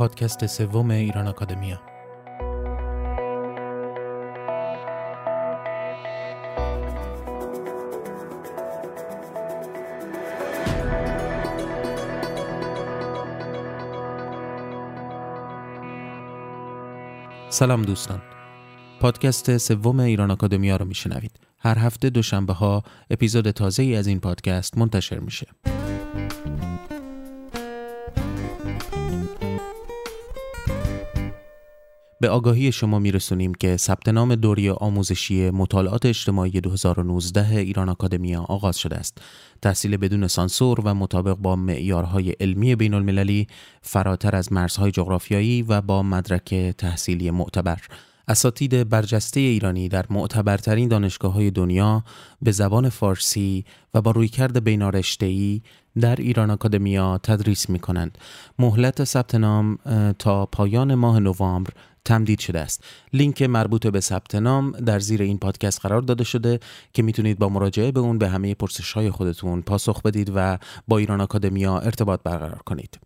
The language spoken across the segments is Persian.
پادکست سوم ایران آکادمیا. سلام دوستان. پادکست سوم ایران آکادمیا رو میشنوید. هر هفته دوشنبه ها اپیزود تازه ای از این پادکست منتشر میشه. به آگاهی شما میرسونیم که ثبت نام دوری آموزشی مطالعات اجتماعی 2019 ایران آکادمیا آغاز شده است. تحصیل بدون سانسور و مطابق با معیارهای علمی بین المللی فراتر از مرزهای جغرافیایی و با مدرک تحصیلی معتبر. اساتید برجسته ایرانی در معتبرترین دانشگاه های دنیا به زبان فارسی و با رویکرد بینارشته‌ای در ایران آکادمیا تدریس می کنند. مهلت ثبت نام تا پایان ماه نوامبر تمدید شده است لینک مربوط به ثبت نام در زیر این پادکست قرار داده شده که می‌تونید با مراجعه به اون به همه پرسش های خودتون پاسخ بدید و با ایران آکادمیا ارتباط برقرار کنید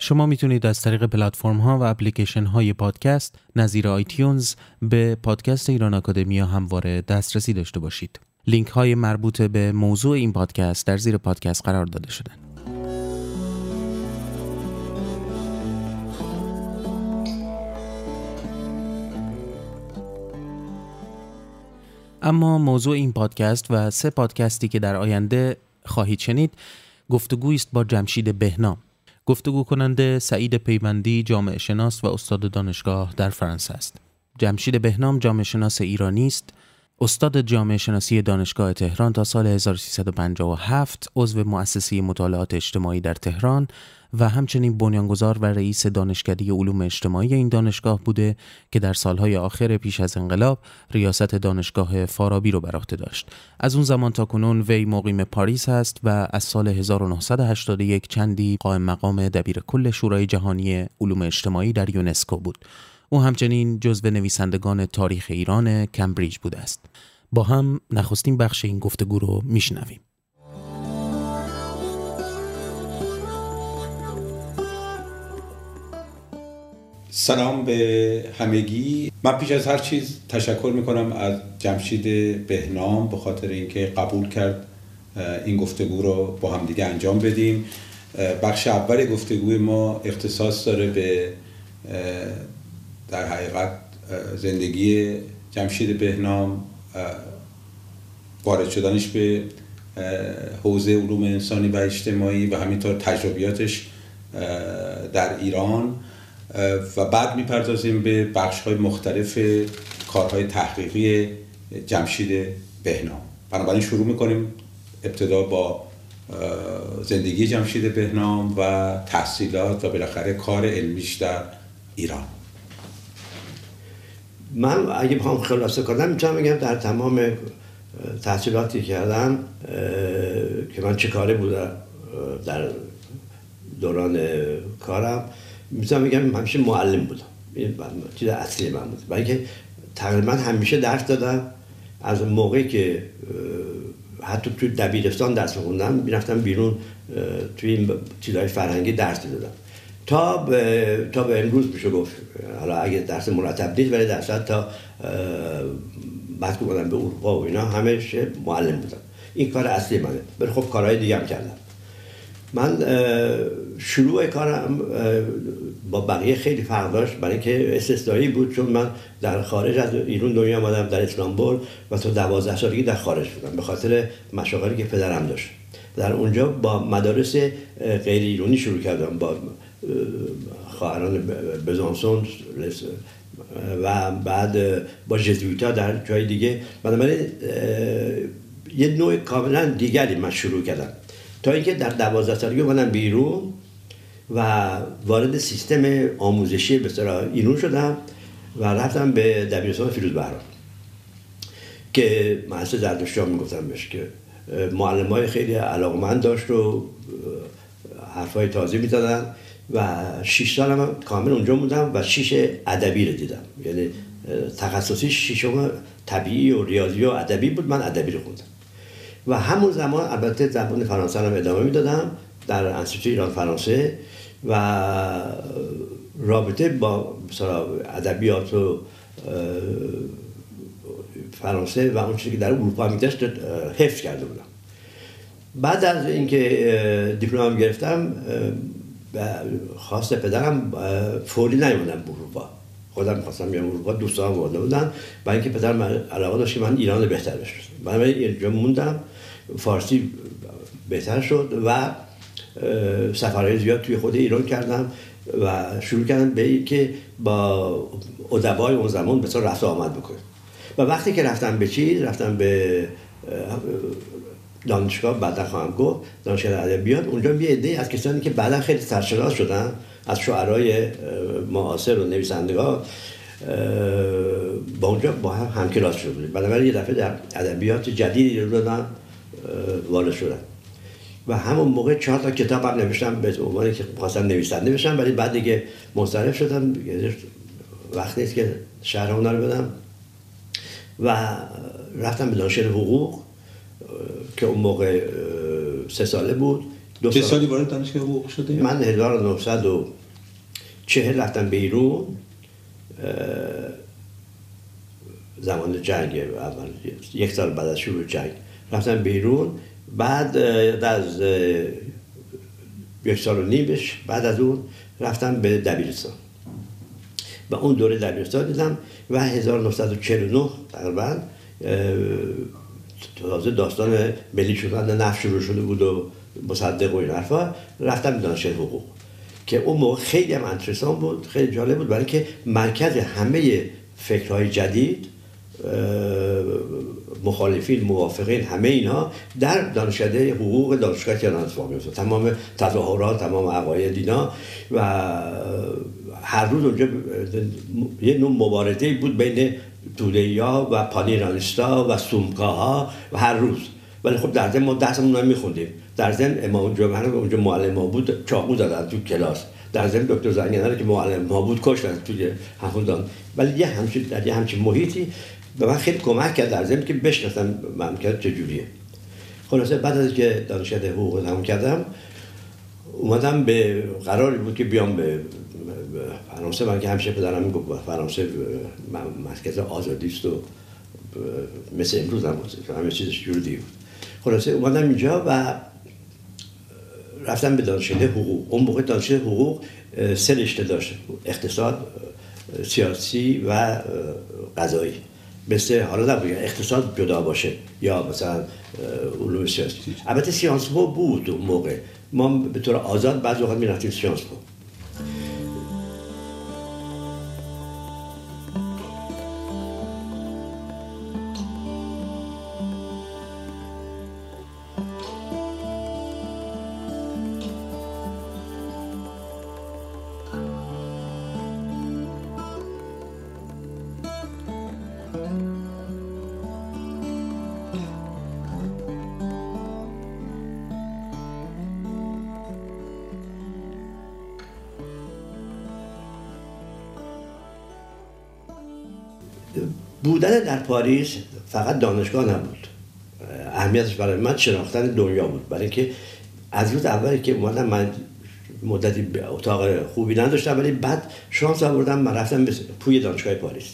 شما می‌تونید از طریق پلتفرم ها و اپلیکیشن های پادکست نظیر آیتیونز به پادکست ایران آکادمیا همواره دسترسی داشته باشید. لینک های مربوط به موضوع این پادکست در زیر پادکست قرار داده شدن اما موضوع این پادکست و سه پادکستی که در آینده خواهید شنید گفتگویی است با جمشید بهنام گفتگو کننده سعید پیوندی جامعه شناس و استاد دانشگاه در فرانسه است. جمشید بهنام جامعه شناس ایرانی است. استاد جامعه شناسی دانشگاه تهران تا سال 1357 عضو مؤسسه مطالعات اجتماعی در تهران و همچنین بنیانگذار و رئیس دانشکده علوم اجتماعی این دانشگاه بوده که در سالهای آخر پیش از انقلاب ریاست دانشگاه فارابی رو بر عهده داشت. از اون زمان تا کنون وی مقیم پاریس است و از سال 1981 چندی قائم مقام دبیر کل شورای جهانی علوم اجتماعی در یونسکو بود. او همچنین جزو نویسندگان تاریخ ایران کمبریج بوده است. با هم نخستین بخش این گفتگو رو میشنویم. سلام به همگی. من پیش از هر چیز تشکر می‌کنم از جمشید بهنام به خاطر اینکه قبول کرد این گفتگو رو با همدیگه انجام بدیم. بخش اول گفتگوی ما اختصاص داره به در حقیقت زندگی جمشید بهنام وارد شدنش به حوزه علوم انسانی و اجتماعی و همینطور تجربیاتش در ایران. و بعد می‌پردازیم به بخش های مختلف کارهای تحقیقی جمشید بهنام. بنابراین شروع می‌کنیم ابتدا با زندگی جمشید بهنام و تحصیلات و بالاخره کار علمیش در ایران. من اگه بخوام خلاصه کنم می‌تونم بگم در تمام تحصیلاتی کردم که من چه کاره بودم در دوران کارم می‌تونم بگم همیشه معلم بودم. این چیز اصلی من بود. برای که تقریبا همیشه درس دادم. از موقعی که حتی توی دبیرستان درس خوندم می‌رفتم بیرون توی این چیزهای فرهنگی درس دادم تا به, تا به امروز میشه گفت. حالا اگه درس مرتب نیست ولی درصد تا بعد که به اروپا و اینا همش معلم بودم این کار اصلی منه. ولی خب کارهای دیگه هم کردم من شروع کارم با بقیه خیلی فرق داشت. برای اینکه استثنایی بود چون من در خارج از ایران دنیا آمدم در اسلامبول و تا دوازده سالگی در خارج بودم به خاطر مشاغلی که پدرم داشت. در اونجا با مدارس غیر ایرانی شروع کردم با خواهران بزانسون و بعد با جزویتا در جای دیگه. بنابراین یه نوع کاملا دیگری من شروع کردم. تا اینکه در دوازده سالگی اومدم بیرون و وارد سیستم آموزشی به ایران شدم و رفتم به دبیرستان فیروز بهرام که محصه زردشتیان می‌گفتم بهش که معلم های خیلی علاقمند داشت و حرفای تازه می‌دادن و شیش سال هم کامل اونجا بودم و شیش ادبی رو دیدم. یعنی تخصصی شیشم طبیعی و ریاضی و ادبی بود من ادبی رو خوندم. و همون زمان البته زبان فرانسه رو ادامه می‌دادم در انستیتوی ایران فرانسه و رابطه با ادبیات و فرانسه و اون چیزی که در اروپا میگذشت حفظ کرده بودم. بعد از اینکه دیپلم گرفتم خواست پدرم فوری نیومدم به اروپا خودم می‌خواستم بیام اروپا دوستان برده بودن. برای اینکه پدرم علاقه داشت که من ایران بهتر بشم برای اینجا موندم فارسی بهتر شد و سفرهای زیاد توی خود ایران کردم و شروع کردم به اینکه با ادبای اون زمان به رفت آمد بکنم. و وقتی که رفتم به چیز رفتم به دانشگاه بعدا خواهم گفت دانشگاه ادبیات اونجا یه عده از کسانی که بعدا خیلی سرشناس شدن از شعرهای معاصر و نویسندگان با اونجا با هم همکلاس شده بودیم. بنابراین یه دفعه در ادبیات جدیدی رو دادن وارد شدن. و همون موقع چهار تا کتاب هم نوشتم به عنوان که خواستم نویسنده بشم ولی بعد دیگه منصرف شدم وقتی نیست که شهر رو بدم و رفتم به دانشگاه حقوق. که اون موقع سه ساله بود. دو چه سالی وارد دانشگاه حقوق شده؟ من 1940 رفتم بیرون زمان جنگ اول یک سال بعد از شروع جنگ رفتم بیرون بعد از یک سال و نیمش بعد از اون رفتم به دبیرستان. و اون دوره دبیرستان دیدم و 1949 تقریبا تازه داستان ملی شدن نفت شروع شده بود و مصدق و این حرفا رفتم دانشگاه حقوق. که اون موقع خیلی هم انترسان بود خیلی جالب بود برای که مرکز همه فکرهای جدید مخالفین موافقین همه اینها در دانشکده حقوق دانشگاه تهران اتفاق میفته تمام تظاهرات تمام عقاید اینا و هر روز اونجا یه نوع مبارزه بود بین توده و پانیرانیستا و سومکاها و هر روز. ولی خب در ضمن ما درسمون رو میخوندیم. در ضمن امام جمعه اونجا معلم ما بود چاقو دادن تو کلاس. در ضمن دکتر زنگنه که معلم ما بود کشتن توی همون ولی یه همچین در یه همچین محیطی به من خیلی کمک کرد در ضمن که بشناسم مملکت چجوریه خلاصه بعد از که دانشگاه حقوق تموم کردم اومدم به قراری بود که بیام به فرانسه من که همیشه پدرم می‌گفت فرانسه مرکز آزادی است و مثل امروز هم همه چیزش جور بود خلاصه اومدم اینجا و رفتم به دانشگاه حقوق. اون موقع دانشگاه حقوق سه رشته داشت. اقتصاد سیاسی و قضایی. مثل حالا نبود اقتصاد جدا باشه. یا مثلا علوم سیاسی. البته سیانس بود اون موقع. ما به طور آزاد بعضی وقت می‌رفتیم سیانس پو بودن در پاریس فقط دانشگاه نبود. اهمیتش برای من شناختن دنیا بود. برای اینکه از روز اولی که اومدم من مدتی اتاق خوبی نداشتم ولی بعد شانس آوردم من رفتم به پوی دانشگاه پاریس.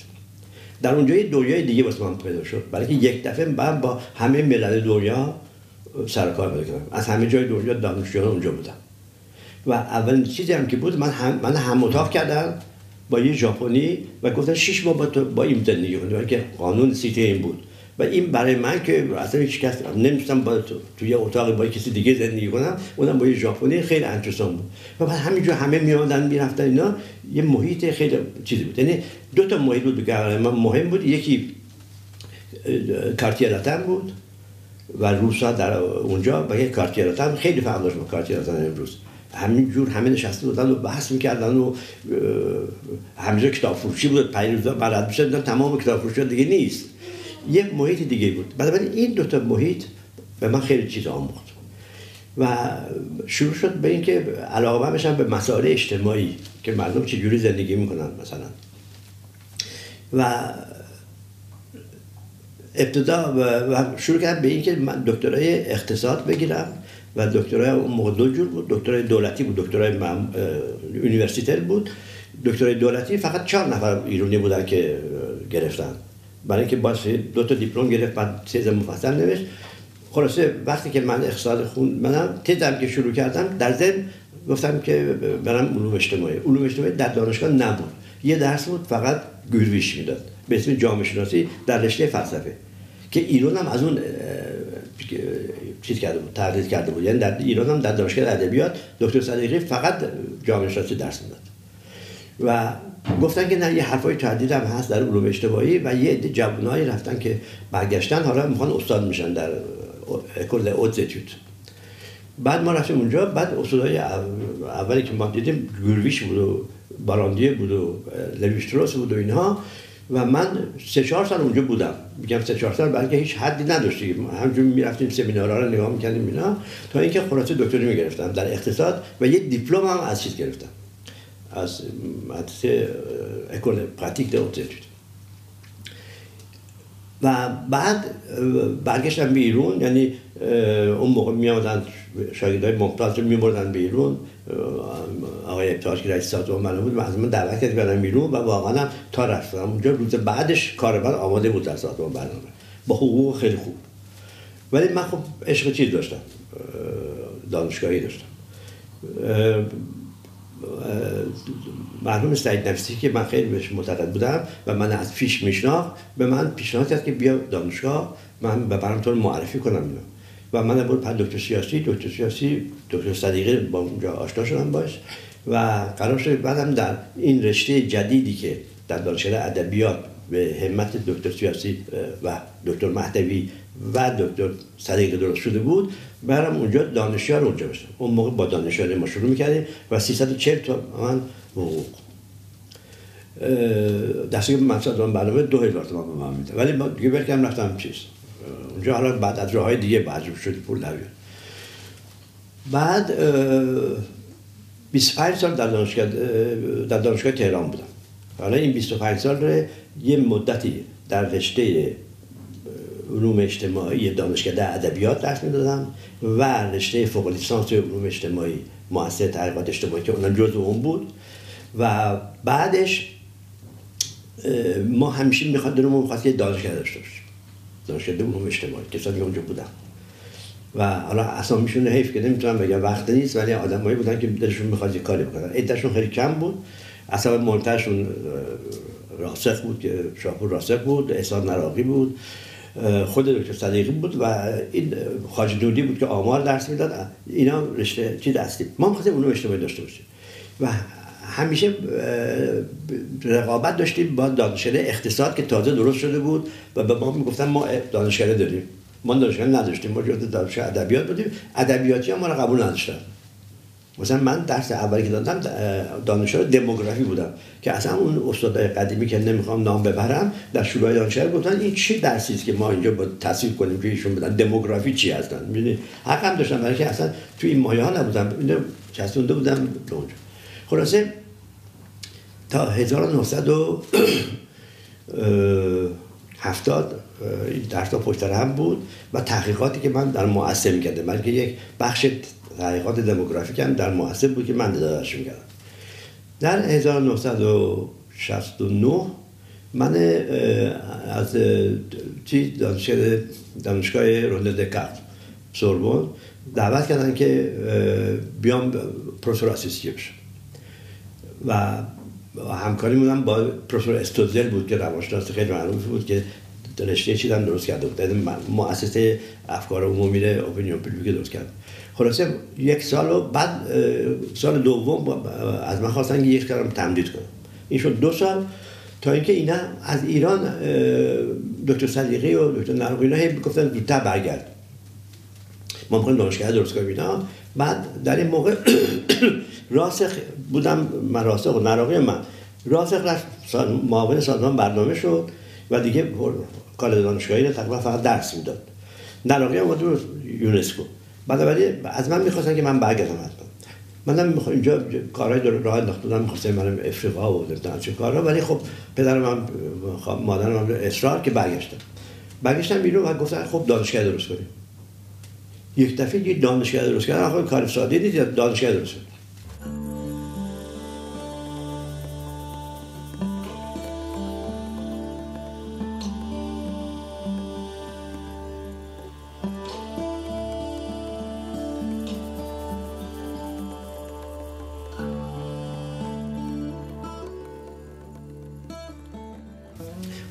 در اونجا یه دنیای دیگه واسه من پیدا شد. برای اینکه یک دفعه من با همه ملل دنیا سر کار پیدا از همه جای دنیا دانشجویان اونجا بودم. و اول چیزی هم که بود من هم من هم اتاق کردم. با یه ژاپنی و گفتن شش ماه با, تو با این زندگی کنید که قانون سیتی این بود. و این برای من که اصلا هیچ کس نمیستم با تو توی اتاق با کسی دیگه زندگی کنم. اونم با یه ژاپنی خیلی انترسان بود. و بعد همینجور همه میادن می‌رفتن اینا. یه محیط خیلی چیزی بود. یعنی دو تا محیط بود که من مهم بود. یکی کارتیراتن بود و روسا در اونجا و یه کارتیراتن خیلی فرق داشت با کارتیراتن امروز. همینجور همه نشسته بودن و بحث می‌کردن و همینجا کتاب فروشی بود پنج روزا بلد می‌شد تمام کتاب فروشی دیگه نیست. یه محیط دیگه بود. بنابراین این دوتا محیط به من خیلی چیز آموخت. و شروع شد به اینکه علاقه بشم به مسائل اجتماعی که مردم چجوری زندگی می‌کنن مثلا. و ابتدا و شروع کردم به اینکه من دکترای اقتصاد بگیرم. و دکترای اون موقع دو جور بود. دکترای دولتی بود دکترای universitaire بود. دکترای دولتی فقط چهار نفر ایرانی بودن که گرفتن. برای اینکه باز دو تا دیپلم گرفت بعد تز مفصل نوشت. خلاصه وقتی که من اقتصاد خوندم و تزم که شروع کردم در ضمن گفتم که برم علوم اجتماعی. علوم اجتماعی در دانشگاه نبود. یه درس بود فقط گورویچ می‌داد. به اسم جامعه شناسی در رشته فلسفه. که ایران هم از اون چیز کرده بود تقلید کرده بود. یعنی در ایران هم در دانشگاه ادبیات دکتر صدیقی فقط جامعه شناسی درس می‌داد. و گفتن که نه یه حرفای تردید هم هست در علوم اجتماعی و یه عده جوانایی رفتن که برگشتن حالا می‌خوان استاد میشن در اکل اوتزیتیوت بعد ما رفتیم اونجا بعد استادای اولی که ما دیدیم گورویش بود و باراندیه بود و لویشتروس بود و اینها. و من سه چهار سال اونجا بودم. میگم سه چهار سال بلکه هیچ حدی نداشتیم همجور می‌رفتیم سمینارها رو نگاه می‌کردیم اینا تا اینکه خلاصه دکتری می‌گرفتم در اقتصاد و یه دیپلم هم از چیز گرفتم. از مدرسه اکل پراتیک دو و بعد برگشتم بیرون یعنی اون موقع می آمدن شاگردای ممتاز رو می بردن بیرون آقای ابتاش که رئیس سازمان من بود از من دعوت کرد برم بیرون و واقعا تا رفتم اونجا روز بعدش کاربر آماده بود در سازمان برنامه. با حقوق خیلی خوب. ولی من خب عشق چیز داشتم. دانشگاهی داشتم. مرحوم سعید نفسی که من خیلی بهش معتقد بودم و من از فیش میشناخت به من پیشنهاد کرد که بیا دانشگاه من ببرم تو معرفی کنم. اینو و من بود پد دکتر سیاسی دکتر سیاسی دکتر صدیقی با اونجا آشنا شدم باش و قرار شد بعدم در این رشته جدیدی که در دانشگاه ادبیات به همت دکتر سیاسی و دکتر مهدوی و دکتر صدیق درست شده بود برم اونجا دانشیار اونجا بشم اون موقع با دانشیار ما شروع می‌کردیم و 340 تا من حقوق. دسته که منصد برنامه دو هزار تومان به من میده ولی دیگه برکم رفتم چیز. اونجا حالا بعد از راه دیگه بعضی شد پول در بعد 25 سال در دانشگاه در دانشگاه تهران بودم. حالا این 25 سال رو یه مدتی در رشته علوم اجتماعی دانشگاه ادبیات درس می‌دادم و رشته فوق لیسانس علوم اجتماعی مؤسسه تحقیقات اجتماعی که اونم جزء اون بود. و بعدش ما همیشه می‌خواد دلمون می‌خواد که دانشگاه داشته باشیم. دانشگاه علوم اجتماعی کسانی اونجا بودن. و حالا اصلا میشونه حیف که نمی‌تونم بگم وقت نیست ولی آدمایی بودن که دلشون می‌خواد یه کاری بکنن. عدهشون خیلی کم بود. اصلا منتشون راسخ بود که شاپور راسخ بود احسان نراقی بود خود دکتر صدیقی بود و این خاج نوری بود که آمار درس می‌داد. اینا رشته چی دستیم؟ ما می‌خواستیم اونو اجتماعی داشته باشیم. و همیشه رقابت داشتیم با دانشگاه اقتصاد که تازه درست شده بود و به ما می‌گفتن ما دانشگاه داریم. ما دانشگاه نداشتیم ما جزء دانشگاه ادبیات بودیم. ادبیاتی ما رو قبول نداشتن. مثلا من درس اولی که دادم دانشگاه دموگرافی بودم که اصلا اون استاد قدیمی که نمی‌خوام نام ببرم در شورای دانشگاه گفتن این چی درسی است که ما اینجا با تصویر کنیم که ایشون بدن دموگرافی چی هستن؟ می‌دونی؟ حق هم داشتم برای که اصلا تو این مایه ها نبودم. اینو چسبونده بودم به اونجا. خلاصه تا 1970 این درس پشت هم بود و تحقیقاتی که من در مؤسسه می‌کردم. بلکه یک بخش تحقیقات دموگرافیک هم در محاسب بود که من داداش می‌کردم. در 1969 من از چی؟ دانشگاه دانشگاه رول دکارت سوربون دعوت کردن که بیام پروفسور اسیستی بشم و همکاری بودم با پروفسور استوزل بود که روانشناس خیلی معروف بود که رشته چیدن درست کرده بود. یعنی مؤسسه افکار عمومی اپینیون پبلیک درست کرد. خلاصه یک سال و بعد سال دوم از من خواستن که یک کارم تمدید کنم. این شد دو سال تا اینکه اینا از ایران دکتر صدیقی و دکتر نرقی اینا گفتن زودتر برگرد. ما می‌خوایم دانشگاه درست کنیم بعد در این موقع راسخ بودم من راسخ و نراقی من. راسخ رفت معاون سازمان برنامه شد و دیگه کار دانشگاهی تقریبا فقط درس می‌داد. نراقی هم یونسکو. ولی از من می‌خواستن که من برگردم حتما منم می‌خوام اینجا کارهای در راه انداختم می‌خواستم من افریقا و نمی‌دونم چه کارا ولی خب پدر من مادر من اصرار که برگشتم. برگشتم بیرون و گفتن خب دانشگاه درست کنیم. یک دفعه یه دانشگاه درست کردن. خب کار ساده نیست دانشگاه درست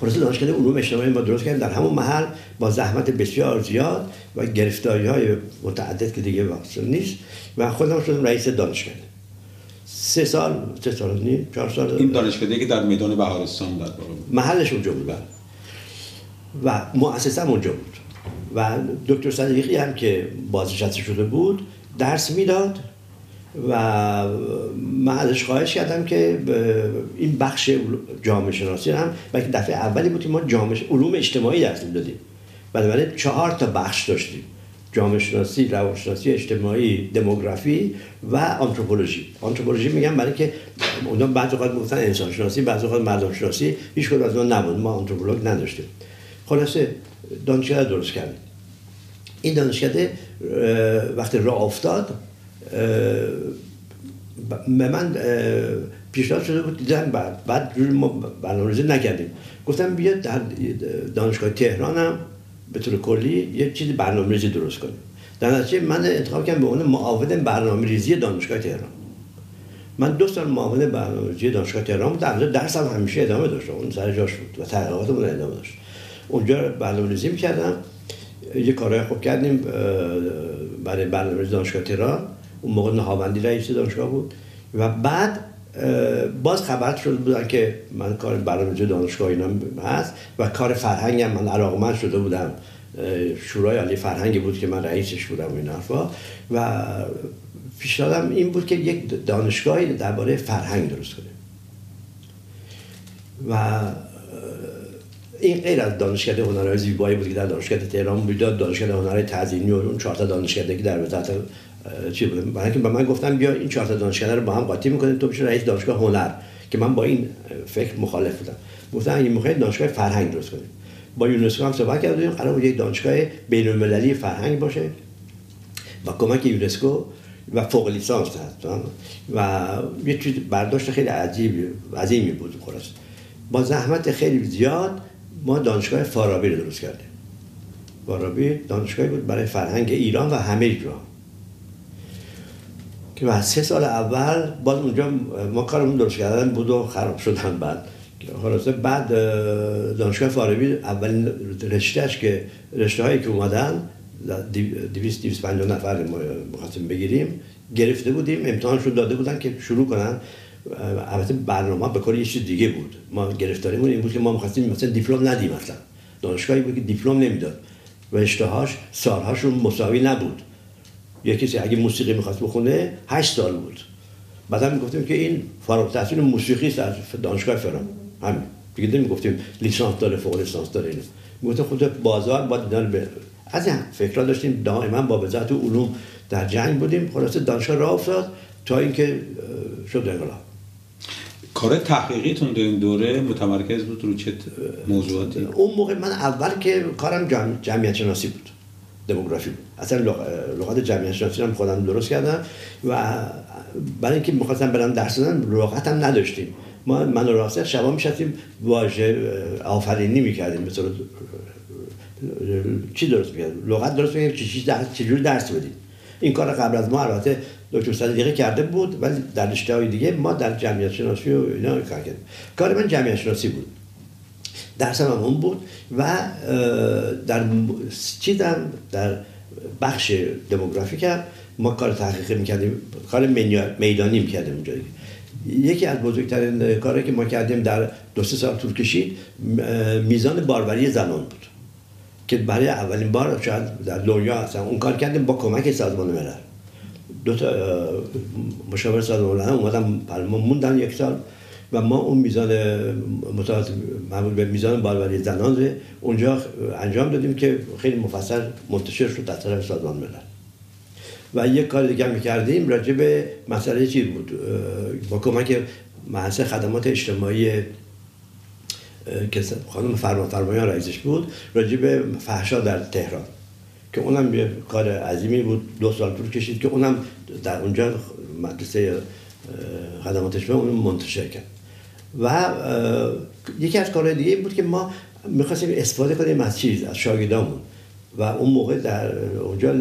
خلاصه دانشگاه علوم اجتماعی ما درست کردیم در همون محل با زحمت بسیار زیاد و گرفتاری های متعدد که دیگه واقع نیست و خودم شدم رئیس دانشگاه سه سال سه سال نیم چهار سال. این دانشکده که در میدان بهارستان در محلش اونجا بود. بله. و مؤسسم اونجا بود. و دکتر صدیقی هم که بازنشسته شده بود درس می‌داد. و من ازش خواهش کردم که این بخش جامعه شناسی هم و دفعه اولی بود که ما جامعه علوم اجتماعی درس می‌دادیم بنابراین چهار تا بخش داشتیم جامعه شناسی، روانشناسی اجتماعی، دموگرافی و آنتروپولوژی. آنتروپولوژی میگم برای که اونا بعضی وقت می‌گفتن انسان شناسی، بعضی وقت مردم شناسی، هیچ کدوم از اون نبود. ما آنتروپولوژ نداشتیم. خلاصه دانشگاه درست کردیم. این دانشکده وقتی راه افتاد به من پیشنهاد شده بود دیدم بعد بعد ما برنامه‌ریزی نکردیم. گفتم بیا در دانشگاه تهران هم به طور کلی یک چیزی برنامه‌ریزی درست کنیم. در نتیجه من انتخاب کردم به عنوان معاون برنامه‌ریزی دانشگاه تهران. من دو سال معاون برنامه‌ریزی دانشگاه تهران بود در درسم همیشه ادامه داشت. اون سر جاش بود و تحقیقاتمون ادامه داشت. اونجا برنامه‌ریزی می‌کردم. یه کارهای خوب کردیم برای برنامه‌ریزی دانشگاه تهران. اون موقع نهاوندی رئیس دانشگاه بود. و بعد باز خبر شده بودن که من کار برنامه‌ریزی دانشگاه اینا هست و کار فرهنگم من علاقمند شده بودم. شورای عالی فرهنگی بود که من رئیسش بودم این حرفا. و پیشنهادم این بود که یک دانشگاهی درباره فرهنگ درست کنیم. و این غیر از دانشکده هنرهای زیبایی بود که در دانشگاه تهران بود دانشکده هنرهای تزیینی و اون چهار تا دانشکده که در وزارت چی بود؟ برای به من گفتن بیا این چهار تا دانشکده رو با هم قاطی می‌کنیم. تو بشه رئیس دانشگاه هنر که من با این فکر مخالف بودم. گفتن این موقع دانشگاه فرهنگ درست کنیم با یونسکو هم صحبت کردیم. قرار بود یک دانشگاه بین المللی فرهنگ باشه با کمک یونسکو و فوق لیسانس هست و یه چیز برداشت خیلی عجیب عظیمی بود خلاص. با زحمت خیلی زیاد ما دانشگاه فارابی رو درست کردیم. فارابی دانشگاهی بود برای فرهنگ ایران و همه ایران که بعد سه سال اول باز اونجا ما کارمون درست کردن بود و خراب شدن بعد. خلاصه بعد دانشگاه فارابی اولین رشتهش که رشته هایی که اومدن 200 250 نفر ما بخواستیم بگیریم گرفته بودیم امتحانشون داده بودن که شروع کنن. البته برنامه به کار یه چیز دیگه بود. ما گرفتاریمون این بود که ما می‌خواستیم مثلا دیپلم ندیم مثلا دانشگاهی بود که دیپلم نمی‌داد. رشته‌هاش سالهاشون مساوی نبود. یه کسی اگه موسیقی می‌خواست بخونه هشت سال بود. بعدا می‌گفتیم که این فارغ التحصیل موسیقی است از دانشگاه فرام همین. دیگه نمی‌گفتیم لیسانس داره فوق لیسانس داره اینو می‌گفتیم خود بازار با دیدن به از این فکرها داشتیم. دائما با وزارت علوم در جنگ بودیم. خلاصه دانشگاه راه افتاد تا اینکه شد انقلاب. کار تحقیقیتون در این دوره متمرکز بود رو چه موضوعاتی؟ اون موقع من اول که کارم جمع... جمعیت شناسی بود. دموگرافی بود. اصلا لغات جمعیت شناسی هم خودم درست کردم و برای اینکه می‌خواستم برم درس دادن لغت هم نداشتیم. ما من و راسته شبا میشستیم واژه آفرینی می‌کردیم. مثلا چی درست می‌کردیم؟ لغت درست می‌کردیم چی درس چجوری درس بدیم؟ این کار قبل از ما البته دکتر صدیقی کرده بود ولی در رشته های دیگه ما در جمعیت شناسی و اینا کار کردیم. کار من جمعیت شناسی بود. درسم هم اون بود و در چیزم در بخش دموگرافیک ما کار تحقیقی می‌کردیم کار میدانی می‌کردیم اونجا. یکی از بزرگترین کاری که ما کردیم در دو سه سال طول کشید میزان باروری زنان بود. که برای اولین بار شاید در دنیا هستن اون کار کردیم با کمک سازمان ملل. دو تا مشاور سازمان ملل اومدن موندن یک سال. و ما اون میزان معمول به میزان باروری زنان اونجا انجام دادیم که خیلی مفصل منتشر شد در طرف سازمان ملل. و یک کار دیگه هم کردیم راجع به مسئله چی بود؟ با کمک محصه خدمات اجتماعی که خانم فرما فرمایان رئیسش بود راجع به فحشا در تهران. که اونم یه کار عظیمی بود دو سال طول کشید که اونم در اونجا مدرسه خدماتش به اون منتشر کرد. و یکی از کارهای دیگه بود که ما می‌خواستیم استفاده کنیم از چیز از شاگردامون. و اون موقع در اونجا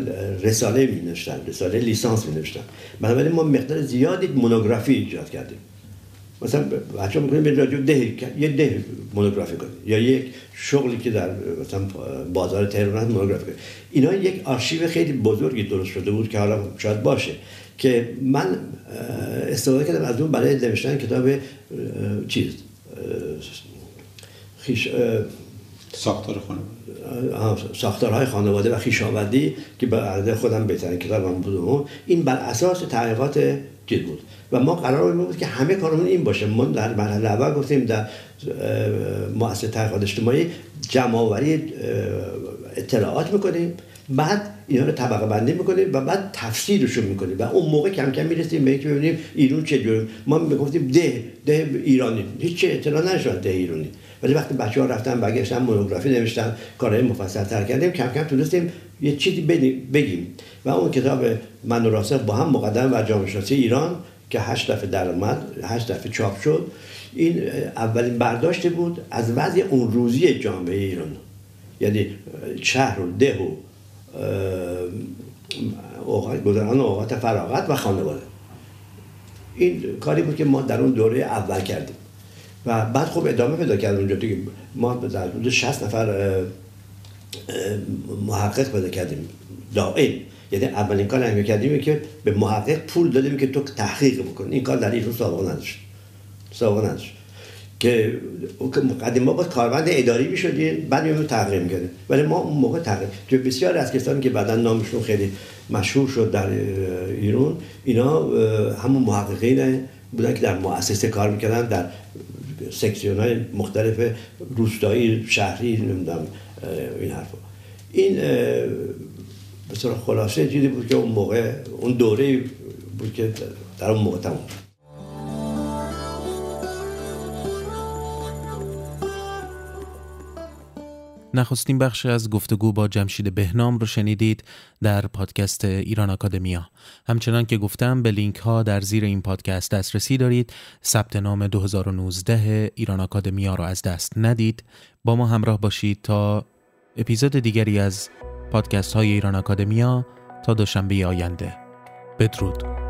رساله می نوشتن رساله لیسانس می نوشتن بنابراین ما مقدار زیادی مونوگرافی ایجاد کردیم. مثلا بچه می‌کنیم به راجع ده یه ده مونوگرافی کنیم یا یک شغلی که در مثلا بازار تهران مونوگرافی کنیم اینا یک آرشیو خیلی بزرگی درست شده بود که حالا شاید باشه. که من استفاده کردم از اون برای نوشتن کتاب چیز خیش ساختار خانواده. ساختارهای خانواده و خیشاوندی که به خودم بهترین کتاب من بود این بر اساس تحقیقات چیز بود. و ما قرار بود که همه کارمون این باشه. ما در مرحله اول گفتیم در مؤسسه تحقیقات اجتماعی جمع اطلاعات می‌کنیم بعد اینا رو طبقه بندی می‌کنیم و بعد تفسیرشون می‌کنیم و اون موقع کم کم می‌رسیم به اینکه ببینیم ایران چه ما می‌گفتیم ده ده ایرانی. هیچ اطلاع نشد ده ایرانی. ولی وقتی بچه ها رفتن برگشتن مونوگرافی نوشتن کارهای مفصل تر کردیم کم کم تونستیم یه چیزی بگیم. و اون کتاب من و با هم مقدم و جامعه شناسی ایران که هشت دفعه در اومد هشت دفعه چاپ شد. این اولین برداشت بود از وضع اون روزی جامعه ایران. یعنی شهر و ده و اوقات گذران اوقات فراغت و خانواده. این کاری بود که ما در اون دوره اول کردیم. و بعد خب ادامه پیدا کرد اونجا دیگه. ما در حدود 60 نفر محقق پیدا کردیم. دائم. یعنی اولین کار هم کردیم که به محقق پول دادیم که تو تحقیق بکن این کار در ایران سابقه نداشت. سابقه نداشت. که ما با کارمند اداری می‌شدیم بعد میمون تحقیق می‌کردیم ولی ما اون موقع تحقیق تو بسیار از کسانی که بعدا نامشون خیلی مشهور شد در ایران اینا همون محققین بودن که در مؤسسه کار می‌کردن در سکسیون های مختلف روستایی شهری نمی‌دونم این حرفا. این به خلاصه چیزی بود که اون موقع اون دوره بود که در اون موقع تموم نخستین بخش از گفتگو با جمشید بهنام رو شنیدید در پادکست ایران آکادمیا. همچنان که گفتم به لینک ها در زیر این پادکست دسترسی دارید. ثبت نام 2019 ایران آکادمیا رو از دست ندید. با ما همراه باشید تا اپیزود دیگری از پادکست های ایران آکادمیا تا دوشنبه آینده. بدرود.